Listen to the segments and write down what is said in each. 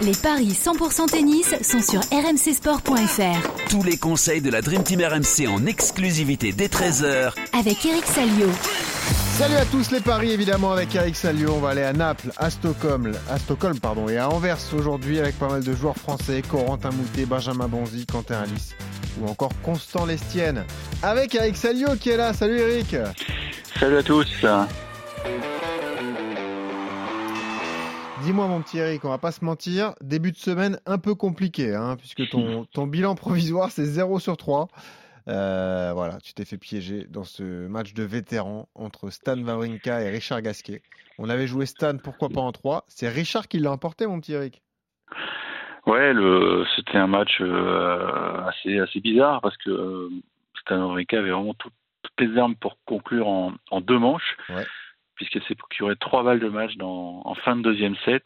Les paris 100% tennis sont sur rmcsport.fr. Tous les conseils de la Dream Team RMC en exclusivité dès 13h avec Eric Salio. Salut à tous les paris évidemment avec Eric Salio. On va aller à Naples, à Stockholm, à Stockholm pardon, et à Anvers aujourd'hui avec pas mal de joueurs français, Corentin Moutet, Benjamin Bonzi, Quentin Alice ou encore Constant Lestienne. Avec Eric Salio qui est là. Salut Eric. Salut à tous. Dis-moi mon petit Eric, on va pas se mentir, début de semaine un peu compliqué, hein, puisque ton, ton bilan provisoire c'est 0 sur 3. Euh, voilà, tu t'es fait piéger dans ce match de vétérans entre Stan Wawrinka et Richard Gasquet. On avait joué Stan, pourquoi pas en 3 C'est Richard qui l'a emporté, mon petit Eric. Ouais, c'était un match euh, assez, assez bizarre parce que euh, Stan Wawrinka avait vraiment toutes les armes pour conclure en, deux manches. Ouais puisqu'elle s'est procuré trois balles de match dans, en fin de deuxième set.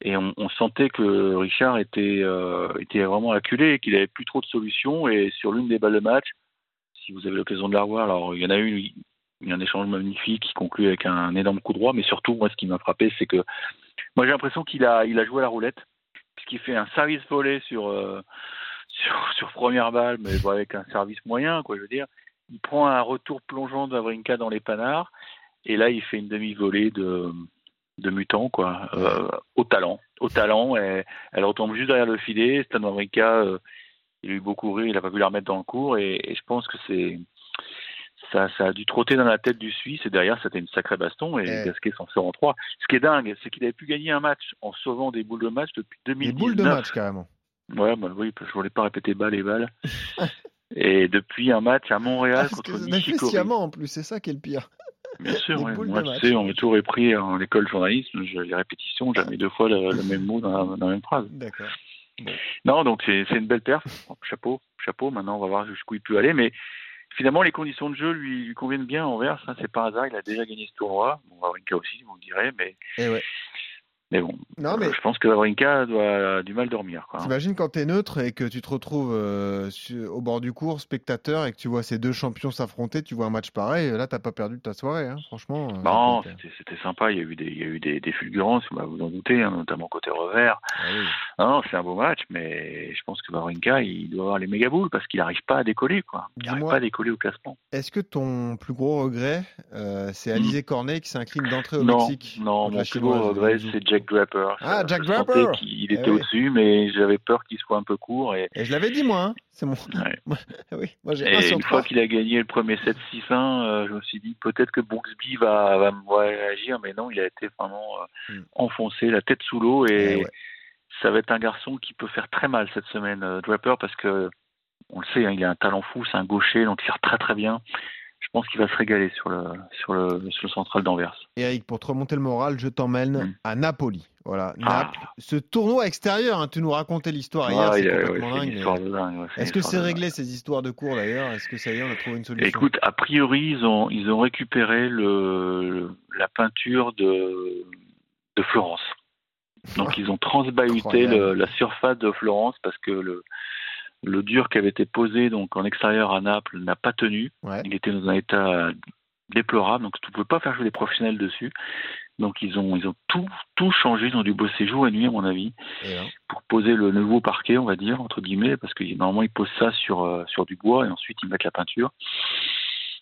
Et on, sentait que Richard était, euh, était vraiment acculé et qu'il avait plus trop de solutions. Et sur l'une des balles de match, si vous avez l'occasion de la revoir, alors il y en a une, un échange magnifique qui conclut avec un énorme coup droit. Mais surtout, moi, ce qui m'a frappé, c'est que moi, j'ai l'impression qu'il a, il a joué à la roulette, puisqu'il fait un service volé sur, euh, sur, première balle, mais avec un service moyen, quoi, je veux dire. Il prend un retour plongeant d'Avrinka dans les panards et là, il fait une demi-volée de, de mutant, quoi, euh, au talent. Au talent, et elle retombe juste derrière le filet. Stan Wawrinka, euh, il a eu beaucoup rire, il n'a pas pu la remettre dans le cours, et, je pense que c'est. Ça, ça, a dû trotter dans la tête du Suisse et derrière c'était une sacrée baston et Gasquet s'en sort en trois. Ce qui est dingue, c'est qu'il avait pu gagner un match en sauvant des boules de match depuis 2019. Des boules de match carrément. Ouais, bah oui, je voulais pas répéter balle et balle. et depuis un match à Montréal ah, contre Nishikori. en plus, c'est ça qui est le pire. Bien sûr, moi tu sais, on m'a toujours repris en école de journalisme, les répétitions, jamais deux fois le, même mot dans la, même phrase. D'accord. Non, donc c'est une belle perf, chapeau, chapeau, maintenant on va voir jusqu'où il peut aller, mais finalement les conditions de jeu lui, lui conviennent bien. Envers, ça c'est pas hasard, il a déjà gagné ce tournoi, bon, Wawrinka aussi, vous me direz, mais... Eh ouais. Mais bon, non, mais... je pense que Wawrinka doit du mal dormir. Hein. T'imagines quand t'es neutre et que tu te retrouves euh, au bord du cours, spectateur, et que tu vois ces deux champions s'affronter, tu vois un match pareil, là t'as pas perdu ta soirée, hein, franchement. Euh, non, c'était sympa, il y a eu des, il y a eu des, des fulgurances, vous en doutez, hein, notamment côté revers. Ah non, c'est un beau match, mais je pense que Wawrinka, il doit avoir les méga boules parce qu'il n'arrive pas à décoller, quoi. Il n'arrive pas à décoller au classement. Est-ce que ton plus gros regret, euh, c'est Alizé Cornet qui s'incline d'entrée au non, Mexique Non, mon plus gros regret, c'est Jack Draper. Ah, Jack Draper Il était eh au-dessus, mais j'avais peur qu'il soit un peu court. Et, et je l'avais dit, moi. Hein. C'est mon. oui, moi j'ai et une fois qu'il a gagné le premier 7-6-1, euh, je me suis dit peut-être que Brooksby va, va, réagir, mais non, il a été vraiment euh, hmm. enfoncé, la tête sous l'eau. Et, eh ça va être un garçon qui peut faire très mal cette semaine, euh, Draper, parce que on le sait, hein, il a un talent fou, c'est un gaucher, donc il tire très très bien je pense qu'il va se régaler sur le, sur le, sur le central d'Anvers. Eric, pour te remonter le moral, je t'emmène mm. à Napoli. Voilà, ah. Ce tournoi extérieur, hein, tu nous racontais l'histoire hier, c'est complètement dingue. Est-ce que c'est réglé ces histoires de cours d'ailleurs? Est-ce que ça y est, on a trouvé une solution? Écoute, a priori, ils ont, ils ont récupéré le, la peinture de, de Florence. Donc ils ont transbahuté la surface de Florence parce que le, le dur qui avait été posé donc en extérieur à Naples n'a pas tenu. Il était dans un état déplorable, donc tu ne pouvais pas faire jouer des professionnels dessus. Donc ils ont ils ont tout tout changé, ils ont dû bosser jour et nuit à mon avis pour poser le nouveau parquet, on va dire entre guillemets, parce que normalement ils posent ça sur euh, sur du bois et ensuite ils mettent la peinture.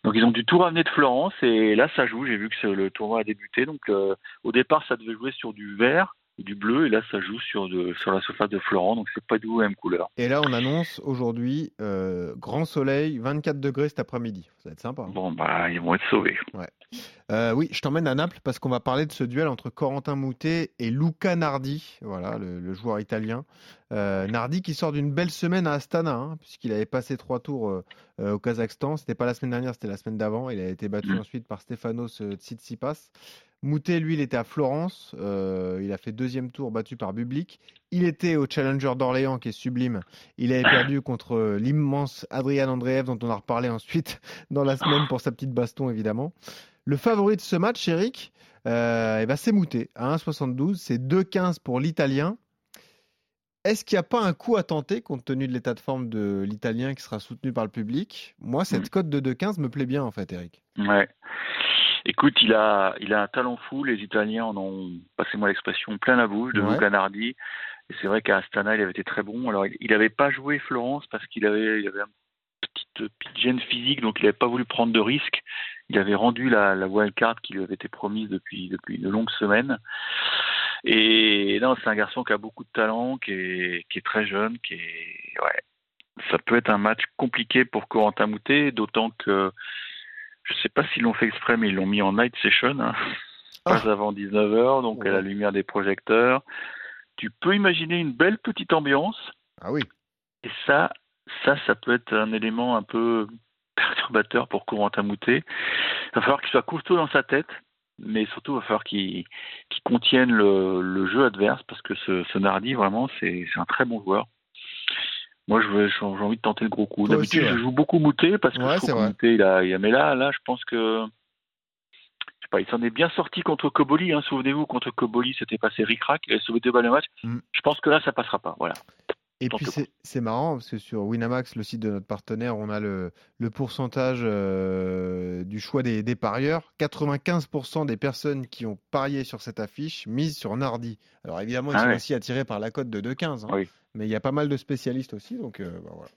Donc ils ont dû tout ramener de Florence et là ça joue. J'ai vu que le tournoi a débuté. Donc euh, au départ ça devait jouer sur du vert du bleu et là ça joue sur, de, sur la surface de Florent donc c'est pas du tout la même couleur. Et là on annonce aujourd'hui euh, grand soleil 24 degrés cet après-midi ça va être sympa. Hein. Bon bah ils vont être sauvés. Ouais. Euh, oui je t'emmène à Naples parce qu'on va parler de ce duel entre Corentin Moutet et Luca Nardi voilà le, joueur italien. Euh, Nardi qui sort d'une belle semaine à Astana hein, puisqu'il avait passé trois tours au Kazakhstan c'était pas la semaine dernière c'était la semaine d'avant il a été battu mm. ensuite par Stefanos Tsitsipas. Moutet, lui, il était à Florence. Euh, il a fait deuxième tour battu par Bublik. Il était au Challenger d'Orléans, qui est sublime. Il avait perdu contre l'immense Adrian Andreev, dont on a reparlé ensuite dans la semaine pour sa petite baston, évidemment. Le favori de ce match, Eric, euh, eh ben c'est Moutet, à 1,72. C'est 2,15 pour l'Italien. Est-ce qu'il n'y a pas un coup à tenter, compte tenu de l'état de forme de l'Italien qui sera soutenu par le public? Moi, cette mm. cote de 2,15 me plaît bien, en fait, Eric. Ouais. Écoute, il a, il a un talent fou. Les Italiens en ont, passez-moi l'expression, plein la bouche de ouais. Luca Nardi. Et c'est vrai qu'à Astana, il avait été très bon. Alors, il n'avait pas joué Florence parce qu'il avait, il avait un petite, gêne physique, donc il n'avait pas voulu prendre de risques. Il avait rendu la, la wildcard qui lui avait été promise depuis, depuis de longues semaines. Et non, c'est un garçon qui a beaucoup de talent, qui est, qui est très jeune, qui est, ouais, ça peut être un match compliqué pour Corentin Moutet, d'autant que je ne sais pas s'ils l'ont fait exprès, mais ils l'ont mis en night session, hein, pas oh. avant 19h, donc ouais. à la lumière des projecteurs. Tu peux imaginer une belle petite ambiance. Ah oui. Et ça, ça, ça peut être un élément un peu perturbateur pour Corentin Moutet. Il va falloir qu'il soit costaud dans sa tête, mais surtout, il va falloir qu'il qu contienne le, le, jeu adverse, parce que ce, ce Nardi, vraiment, c'est un très bon joueur. Moi, j'ai envie de tenter le gros coup. D'habitude, je joue beaucoup Moutet parce que ouais, je trouve que Moutet, il a, il a, mais là, là, je pense que, je sais pas, il s'en est bien sorti contre Koboli. Hein, Souvenez-vous, contre Koboli, c'était passé ric-rac. Il a sauvé deux balles de match. Mm. Je pense que là, ça passera pas. Voilà. Et puis c'est marrant parce que sur Winamax, le site de notre partenaire, on a le, le pourcentage euh, du choix des, des, parieurs. 95% des personnes qui ont parié sur cette affiche misent sur Nardi. Alors évidemment, ils ah sont ouais. aussi attirés par la cote de 2,15. Hein. Oui. Mais il y a pas mal de spécialistes aussi, donc euh, bah voilà.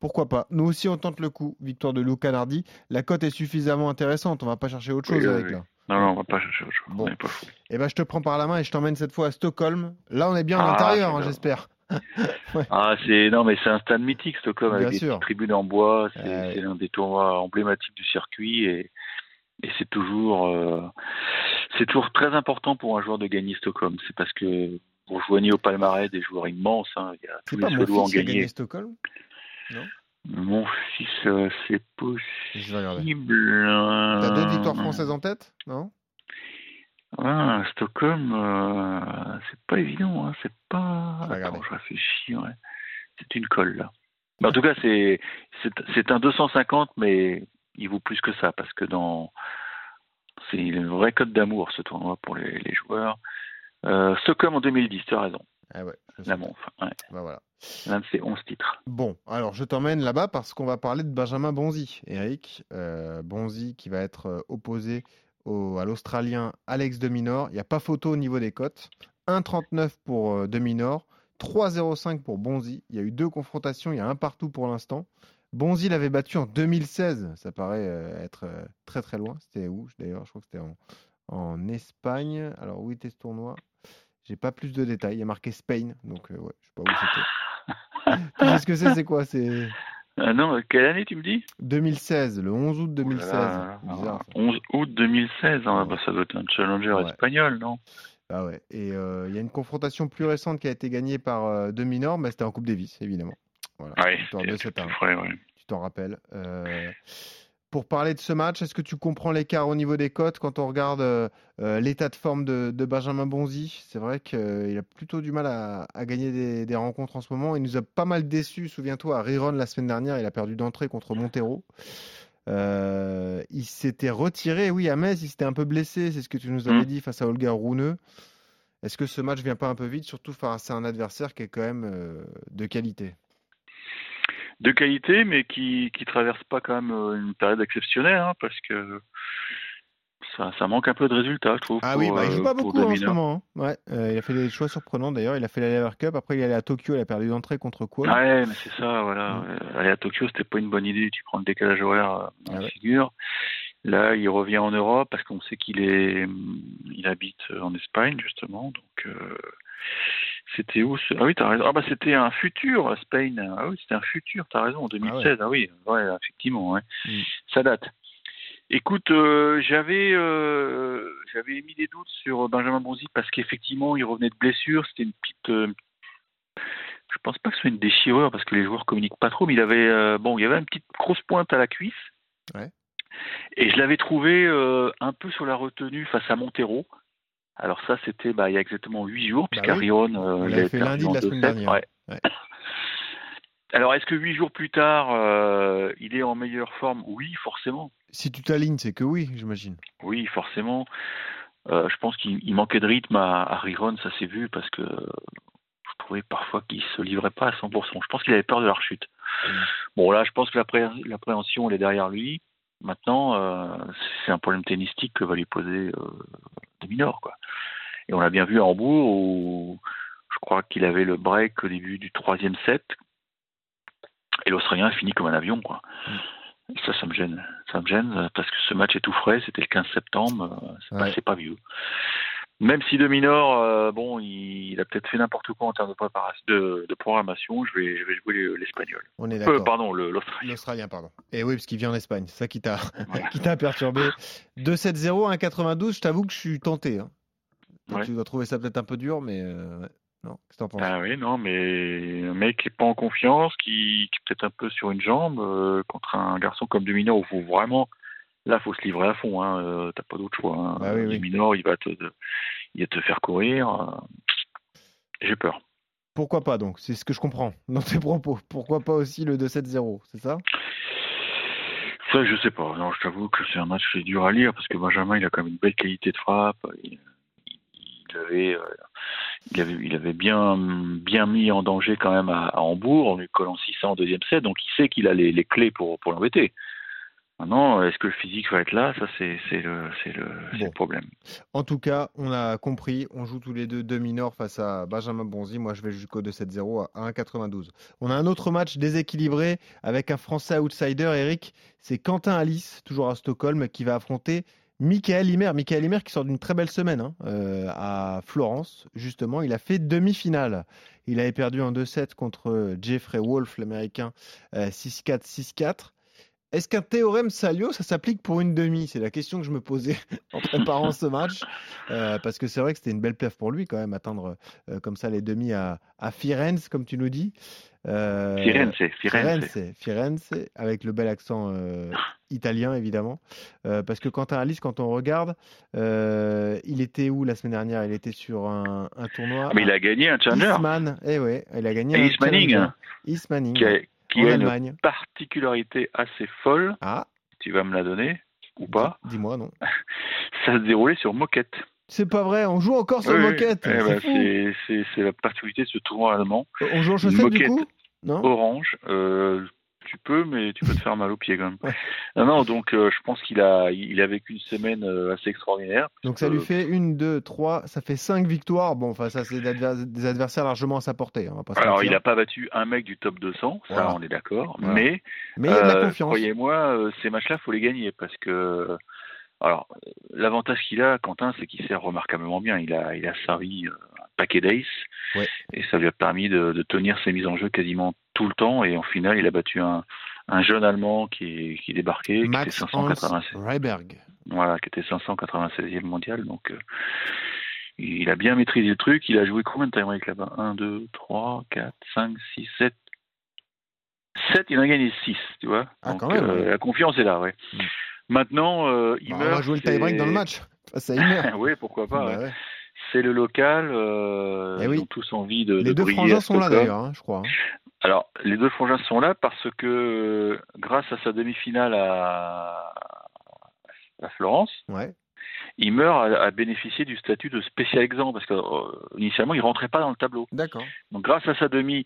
pourquoi pas? Nous aussi, on tente le coup. Victoire de Luca Nardi. La cote est suffisamment intéressante. On va pas chercher autre chose oui, avec oui. là. Non, non, on va pas chercher autre chose. Bon. Et eh ben, je te prends par la main et je t'emmène cette fois à Stockholm. Là, on est bien à ah, l'intérieur, hein, j'espère. ouais. Ah, c'est non, mais c'est un stade mythique Stockholm avec des tribunes en bois. C'est l'un des tournois emblématiques du circuit et, et c'est toujours euh, c'est toujours très important pour un joueur de gagner Stockholm. C'est parce que vous joignez au palmarès des joueurs immenses. Hein. Il y a tous les Suédois en gagné. gagné Stockholm Non? Mon fils, euh, c'est possible. T'as deux victoires françaises en tête, non? Ah, Stockholm, euh, c'est pas évident, hein, c'est pas. Attends, je réfléchis, ouais. C'est une colle là. Mais en tout cas, c'est c'est un 250, mais il vaut plus que ça parce que dans c'est une vraie cote d'amour ce tournoi pour les, les joueurs. Euh, Stockholm en 2010, tu as raison. Ah ouais, la Monf, ouais. Bah voilà. L'un de ses 11 titres. Bon, alors je t'emmène là-bas parce qu'on va parler de Benjamin Bonzi, Eric. Euh, Bonzi qui va être euh, opposé au, à l'Australien Alex de Minor. Il n'y a pas photo au niveau des cotes. 1,39 pour euh, de Minor, 3,05 pour Bonzi. Il y a eu deux confrontations, il y a un partout pour l'instant. Bonzi l'avait battu en 2016, ça paraît être très très loin. C'était où? D'ailleurs Je crois que c'était en, en, Espagne. Alors où était ce tournoi? J'ai pas plus de détails. Il y a marqué Spain, donc ouais, je sais pas où c'était. Qu'est-ce que c'est C'est quoi? C'est ah non, quelle année tu me dis? 2016, le 11 août 2016. Voilà. Bizarre, 11 août 2016, hein, bah, ça doit être un challenger ouais. espagnol, non? Ah ouais, et il euh, y a une confrontation plus récente qui a été gagnée par euh, Demi-Nord, mais c'était en Coupe Davis, évidemment. Voilà, ouais, de ce. Tu t'en rappelles. Euh, pour parler de ce match, est-ce que tu comprends l'écart au niveau des cotes quand on regarde euh, l'état de forme de, de Benjamin Bonzi? C'est vrai qu'il euh, a plutôt du mal à, à gagner des, des, rencontres en ce moment. Il nous a pas mal déçus. Souviens-toi, à Riron la semaine dernière, il a perdu d'entrée contre Montero. Euh, il s'était retiré, oui, à Metz, il s'était un peu blessé, c'est ce que tu nous avais mmh. dit face à Olga Rouneux. Est-ce que ce match vient pas un peu vite, surtout face à un adversaire qui est quand même euh, de qualité? De qualité, mais qui qui traverse pas quand même euh, une période exceptionnelle, hein, parce que ça, ça, manque un peu de résultats, je trouve. Ah pour, oui, bah, il joue pas beaucoup en ce moment. Hein. Ouais, euh, il a fait des choix surprenants d'ailleurs. Il a fait la Lever Cup, après il est allé à Tokyo, il a perdu d'entrée contre quoi Ouais, mais c'est ça, voilà. Mm. Aller à Tokyo, c'était pas une bonne idée. Tu prends le décalage horaire euh, en ah ouais. figure. Là, il revient en Europe parce qu'on sait qu'il est, il habite en Espagne justement, donc. Euh, c'était où ce... Ah oui, t'as raison. Ah bah c'était un futur, Spain. Ah oui, c'était un futur, t'as raison, en 2016. Ah, ouais. ah oui, ouais, effectivement, ouais. Mm. Ça date. Écoute, euh, j'avais euh, j'avais mis des doutes sur Benjamin Bonzi parce qu'effectivement, il revenait de blessure. C'était une petite. Euh, je pense pas que ce soit une déchirure parce que les joueurs communiquent pas trop, mais il avait euh, bon, il y avait une petite grosse pointe à la cuisse. Ouais. Et je l'avais trouvé un peu sur la retenue face à Montero. Alors ça, c'était bah, il y a exactement huit jours, bah oui. Rion, euh, il avait fait lundi de la semaine dernière. Ouais. Ouais. Alors, est-ce que huit jours plus tard, euh, il est en meilleure forme? Oui, forcément. Si tu t'alignes, c'est que oui, j'imagine. Oui, forcément. Euh, je pense qu'il manquait de rythme à, à Riron, ça s'est vu, parce que je trouvais parfois qu'il se livrait pas à 100%. Je pense qu'il avait peur de la rechute. Mmh. Bon, là, je pense que l'appréhension, elle est derrière lui. Maintenant, euh, c'est un problème tennistique que va lui poser euh, minors, quoi. Et on l'a bien vu à Hambourg où je crois qu'il avait le break au début du troisième set et l'Australien a fini comme un avion, quoi. Mm. ça, ça me gêne. Ça me gêne parce que ce match est tout frais. C'était le 15 septembre. C'est pas vieux même si de minor, euh, bon, il, a peut-être fait n'importe quoi en termes de, préparation, de, programmation, je vais, je vais jouer l'espagnol. On est euh, d'accord. pardon, l'Australien. L'Australien, pardon. Et oui, parce qu'il vient en Espagne, c'est ça qui t'a t'a perturbé. 2-7-0, 1-92, je t'avoue que je suis tenté. Hein. Tu dois trouver ça peut-être un peu dur, mais euh, non, qu'est-ce que t'en penses? Ah oui, non, mais un mec qui n'est pas en confiance, qui, qui est peut-être un peu sur une jambe, contre un garçon comme Minor, où il faut vraiment Là, faut se livrer à fond. Hein. Euh, T'as pas d'autre choix. Hein. Bah il va te, il va te faire courir. Euh, j'ai peur. Pourquoi pas donc? C'est ce que je comprends dans tes propos. Pourquoi pas aussi le 2-7-0 C'est ça? Ça, je sais pas. Non, je t'avoue que c'est un match qui est dur à lire parce que Benjamin, il a quand même une belle qualité de frappe. Il, avait, euh, il avait, il avait bien, bien mis en danger quand même à, Hambourg en lui collant 600 en deuxième set. Donc, il sait qu'il a les, les clés pour, pour l'embêter. Maintenant, est-ce que le physique va être là? Ça, c'est le, le, problème. En tout cas, on a compris. On joue tous les deux mineurs face à Benjamin Bonzi. Moi, je vais jusqu'au 2-7-0 à 1,92. On a un autre match déséquilibré avec un Français outsider, Eric. C'est Quentin Alice, toujours à Stockholm, qui va affronter Michael Himer. Michael Himer qui sort d'une très belle semaine hein, euh, à Florence, justement. Il a fait demi-finale. Il avait perdu en 2-7 contre Jeffrey Wolf, l'américain, 6-4, euh, 6-4. Est-ce qu'un théorème Salio, ça s'applique pour une demi? C'est la question que je me posais en préparant ce match. Euh, parce que c'est vrai que c'était une belle plève pour lui quand même, atteindre euh, comme ça les demi à, Firenze, comme tu nous dis. Euh, Firenze, Firenze. Firenze, avec le bel accent italien évidemment. parce que Quentin Alice, quand on regarde, il était où la semaine dernière? Il était sur un, tournoi. Mais il a gagné un challenger. Eastman, eh ouais, il a gagné un Eastmaning. Eastmaning qui a une particularité assez folle. Ah. Tu vas me la donner ou pas Dis-moi, non. Ça se déroulait sur moquette. C'est pas vrai, on joue encore sur moquette. Eh ben, c'est la particularité de ce tournoi allemand. On joue en chaussettes du coup? Non? Orange. Euh, tu peux, mais tu peux te faire mal aux pieds quand même. Non, non, donc euh, je pense qu'il a, il a vécu une semaine euh, assez extraordinaire. Donc ça lui fait une, deux, trois, ça fait cinq victoires. Bon, enfin, ça c'est des adversaires largement à sa portée. Hein, Alors, il n'a pas battu un mec du top 200, ça on est d'accord. Mais, mais il a de la euh, confiance. Croyez-moi, ces matchs-là, faut les gagner parce que. Alors, l'avantage qu'il a, Quentin, c'est qu'il sert remarquablement bien. Il a, il a servi un paquet d'ace et ça lui a permis de, de tenir ses mises en jeu quasiment tout le temps et en finale il a battu un, un jeune Allemand qui, qui débarquait, qui était 596. Voilà, qui était 596e mondial. Donc, euh, il a bien maîtrisé le truc. Il a joué combien de time là-bas? 1, 2, 3, 4, 5, 6, 7. 7, il en a gagné 6, tu vois? Ah, Donc, quand même, euh, La confiance est là, ouais. Mm. Maintenant, euh, il bah, On va jouer le tie-break dans le match. Ça, oui, pourquoi pas. Bah, ouais. C'est le local. Euh, eh oui. Ils ont tous envie de. Les deux frangins sont là d'ailleurs, hein, je crois. Alors, les deux frangins sont là parce que grâce à sa demi-finale à, à Florence, ouais. il meurt à, bénéficier du statut de spécial exempt parce qu'initialement, euh, il rentrait pas dans le tableau. D'accord. Donc, grâce à sa demi,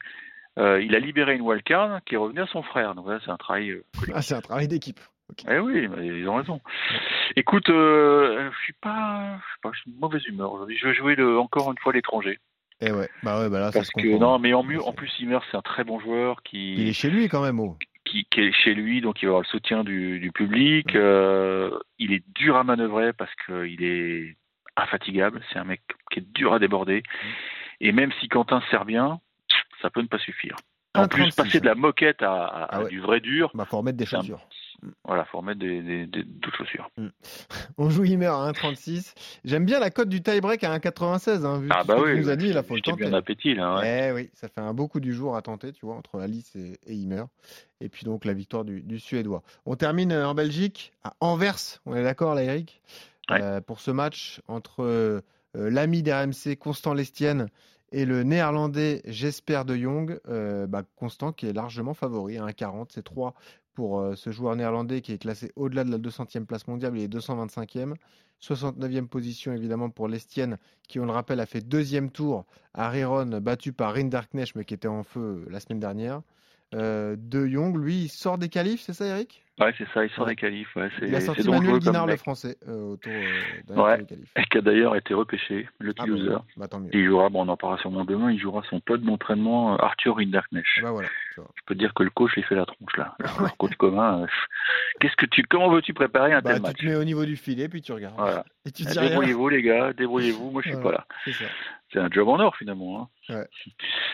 euh, il a libéré une wildcard qui est revenue à son frère. Donc là, c'est un travail. Euh, ah, c'est un travail d'équipe. Eh oui, ils ont raison. Écoute, je suis pas, je suis pas, je suis de mauvaise humeur aujourd'hui. Je vais jouer le, encore une fois l'étranger. Eh ouais, bah ouais, bah là, Parce que non, mais en, mieux, en plus, Imer, c'est un très bon joueur qui. Il est chez lui quand même, oh. Qui, qui, est chez lui, donc il va avoir le soutien du, du public. Euh, il est dur à manœuvrer parce qu'il est infatigable. C'est un mec qui est dur à déborder. Et même si Quentin sert bien, ça peut ne pas suffire. En plus, passer de la moquette à, à, ah du vrai dur. Bah, faut remettre des chaussures. Voilà, faut remettre des, des, d'autres chaussures. Mm. On joue Himer à 1,36. J'aime bien la cote du tie-break à 1,96. Hein, vu ah bah oui, nous a dit, il faut le tenter. bien appétit là. Eh oui, ça fait un beau coup du jour à tenter, tu vois, entre Alice et, et. Et puis donc la victoire du, du, Suédois. On termine euh, en Belgique, à Anvers. On est d'accord là, Eric? Euh, Pour ce match entre euh, l'ami d'RMC, Constant Lestienne, et le néerlandais Jesper de Jong, bah, Constant qui est largement favori à 1,40. C'est 3 pour euh, ce joueur néerlandais qui est classé au-delà de la 200e place mondiale. Il est 225e. 69e position évidemment pour l'Estienne qui, on le rappelle, a fait deuxième tour à Riron, battu par Rinderknecht, mais qui était en feu la semaine dernière. Euh, de Jong, lui, il sort des qualifs, c'est ça, Eric? Ouais, c'est ça, il sort des qualifs. Ouais, il a sorti Manuel Guinard, le français, euh, autour euh, ouais, et qui a d'ailleurs été repêché, le ah, loser. Bah, bah, il jouera, bon, on en parlera sûrement demain, il jouera son pote d'entraînement, euh, Arthur Rinderknecht. Ah bah, voilà, Je peux te dire que le coach, il fait la tronche, là. Le coach commun, qu'est-ce que tu, comment veux-tu préparer un tel match Tu te mets au niveau du filet, puis tu regardes. Voilà. Et tu débrouillez-vous, les gars, débrouillez-vous, moi, je suis pas là. C'est un job en or, finalement. Hein.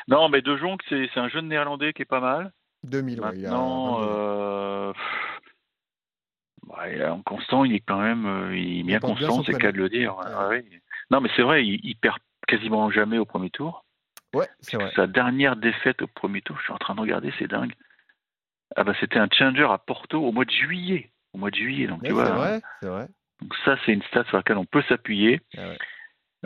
Non, mais De Jong, c'est un jeune néerlandais qui est pas mal. 2000, Maintenant, euh, en constant, il est quand même euh, il est bien constant, c'est le cas de le dire. Non, mais c'est vrai, il, perd quasiment jamais au premier tour. Ouais, c'est vrai. Sa dernière défaite au premier tour, je suis en train de regarder, c'est dingue. Ah bah c'était un challenger à Porto au mois de juillet. Au mois de juillet, donc tu vois. C'est vrai, c'est vrai. Donc ça, c'est une stat sur laquelle on peut s'appuyer. Ah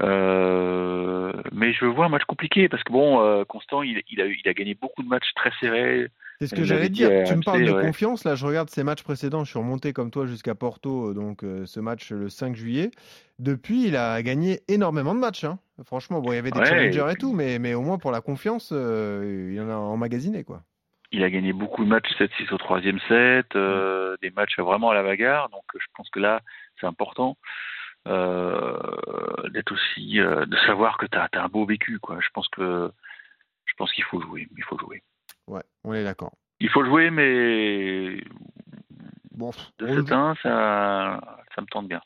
euh, mais je vois un match compliqué parce que bon, Constant, il, il, a, il a gagné beaucoup de matchs très serrés. C'est ce que j'allais dire. Tu me parles de confiance. Là, je regarde ces matchs précédents. Je suis remonté comme toi jusqu'à Porto, donc euh, ce match le 5 juillet. Depuis, il a gagné énormément de matchs. Hein. Franchement, bon, il y avait des challengers et tout, mais, mais au moins pour la confiance, euh, il en a emmagasiné. quoi. Il a gagné beaucoup de matchs 7-6 au troisième set, euh, des matchs vraiment à la bagarre. Donc je pense que là, c'est important. d'être aussi de savoir que tu as, as, un beau vécu quoi je pense que je pense qu'il faut jouer il faut jouer Ouais, on est d'accord. Il faut jouer, mais bon, de ce ça, ça me tente bien.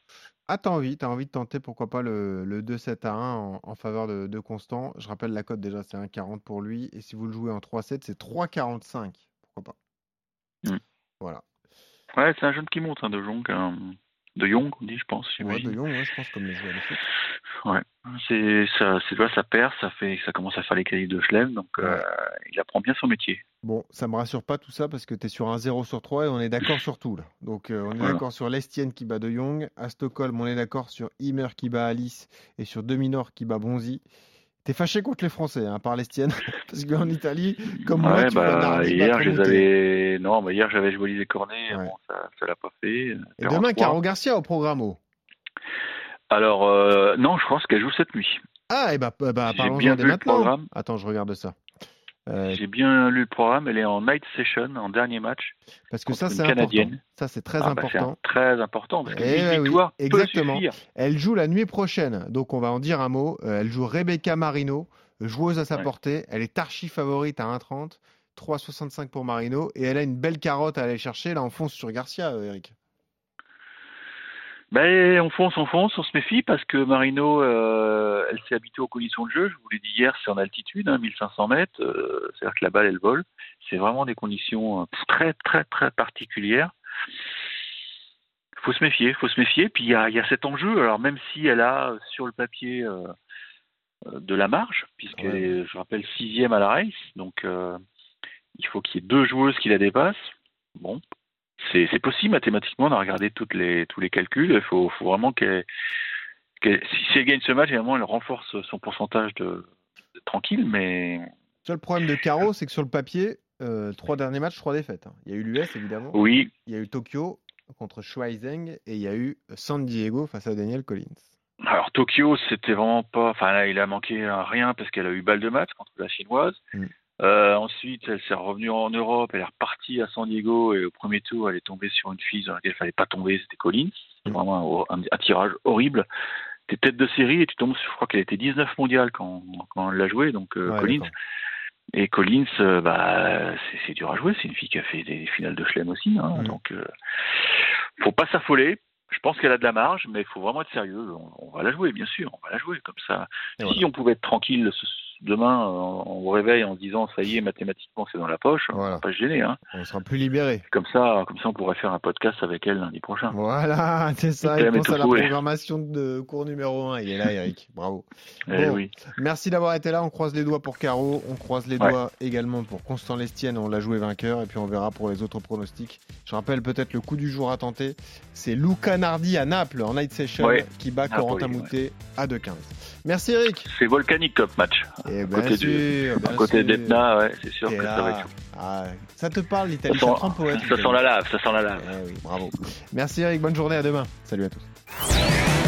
Ah, t'as envie, as envie de tenter, pourquoi pas, le, le 2-7 à 1 en, faveur de, Constant. Je rappelle la cote déjà, c'est 1,40 pour lui. Et si vous le jouez en 3-7, c'est 3,45. Pourquoi pas hmm. Voilà. Ouais, c'est un jeune qui monte, hein, de Jong. Hein. De Jong, on dit, je pense. Ouais, de Jong, ouais, je pense, comme les joueurs de foot. Ouais, c'est ça, c'est ça perd, ça fait, ça commence à faire les qualités de Schlem, donc euh, il apprend bien son métier. Bon, ça me rassure pas tout ça parce que tu es sur un 0 sur 3 et on est d'accord sur tout là. Donc euh, on est d'accord sur l'Estienne qui bat De Jong, à Stockholm on est d'accord sur Imer qui bat Alice et sur Deminor qui bat Bonzi. T'es fâché contre les Français, hein, par l'Estienne, parce qu'en Italie, comme moi, tu bah, hier, je non, mais hier j'avais joué les cornets, bon, ça, ça l'a pas fait. Et demain, Caro Garcia au programme. Alors, euh, non, je pense qu'elle joue cette nuit. Ah, et bah, bah, bah parlons-en dès maintenant. Attends, je regarde ça. Euh... J'ai bien lu le programme. Elle est en night session, en dernier match. Parce que ça, c'est important. Ça, c'est très ah, bah, important. très important. Parce que eh oui, exactement. Elle joue la nuit prochaine. Donc, on va en dire un mot. Euh, elle joue Rebecca Marino, joueuse à sa portée. Elle est archi favorite à 1,30. 3,65 pour Marino. Et elle a une belle carotte à aller chercher. Là, on fonce sur Garcia, euh, Eric. Ben, on fonce, on fonce, on se méfie parce que Marino, euh, elle s'est habituée aux conditions de jeu. Je vous l'ai dit hier, c'est en altitude, hein, 1500 mètres. Euh, c'est-à-dire que la balle, elle vole. C'est vraiment des conditions euh, très, très, très particulières. Il faut se méfier, il faut se méfier. Puis il y a, y a, cet enjeu. Alors même si elle a sur le papier de la marge, puisqu'elle est, je rappelle, sixième à la race, donc il faut qu'il y ait deux joueuses qui la dépassent. Bon, c'est possible mathématiquement, on a regardé toutes les, tous les calculs. Il faut, faut vraiment qu'elle, si elle gagne ce match, évidemment, elle renforce son pourcentage de, tranquille, mais. Le seul problème de Caro, c'est que sur le papier, euh, trois derniers matchs, trois défaites. Hein. Il y a eu l'US évidemment. Oui. Il y a eu Tokyo contre Schweizeng et il y a eu San Diego face à Daniel Collins. Alors Tokyo, c'était vraiment pas. Enfin là, il a manqué rien parce qu'elle a eu balle de match contre la chinoise. Mm. Euh, ensuite, elle s'est revenue en Europe, elle est repartie à San Diego et au premier tour, elle est tombée sur une fille sur laquelle il fallait pas tomber, c'était Collins. C'était mm. vraiment un, tirage horrible. T'es tête de série et tu tombes, je crois qu'elle était 19 mondiale quand, quand elle l'a joué, donc euh, Collins. Et Collins, euh, bah, c'est dur à jouer, c'est une fille qui a fait des finales de Chelem aussi, hein, mm. donc faut pas s'affoler. Je pense qu'elle a de la marge, mais il faut vraiment être sérieux. On, va la jouer, bien sûr, on va la jouer comme ça. si on pouvait être tranquille ce, demain, on vous réveille en disant ça y est, mathématiquement c'est dans la poche, on ne va pas se gêner. Hein. On sera plus libéré. Comme ça, comme ça, on pourrait faire un podcast avec elle lundi prochain. Voilà, c'est ça. Il pense à la programmation de cours numéro 1. Il est là, Eric. Bravo. Eh oui. Merci d'avoir été là. On croise les doigts pour Caro. On croise les doigts également pour Constant Lestienne. On l'a joué vainqueur. Et puis on verra pour les autres pronostics. Je rappelle peut-être le coup du jour à tenter. C'est Luca Nardi à Naples en night session qui bat Corentin Moutet à 2-15. Merci Eric. C'est volcanique top match. Et à bien côté, sûr, du, bien à côté sûr. d'Etna, ouais, c'est sûr que là. ça va être. Ah, ça te parle l'Italie, Ça sent, poète. ça sent la lave, ça sent la lave. Eh oui, bravo. Merci Eric, bonne journée, à demain. Salut à tous.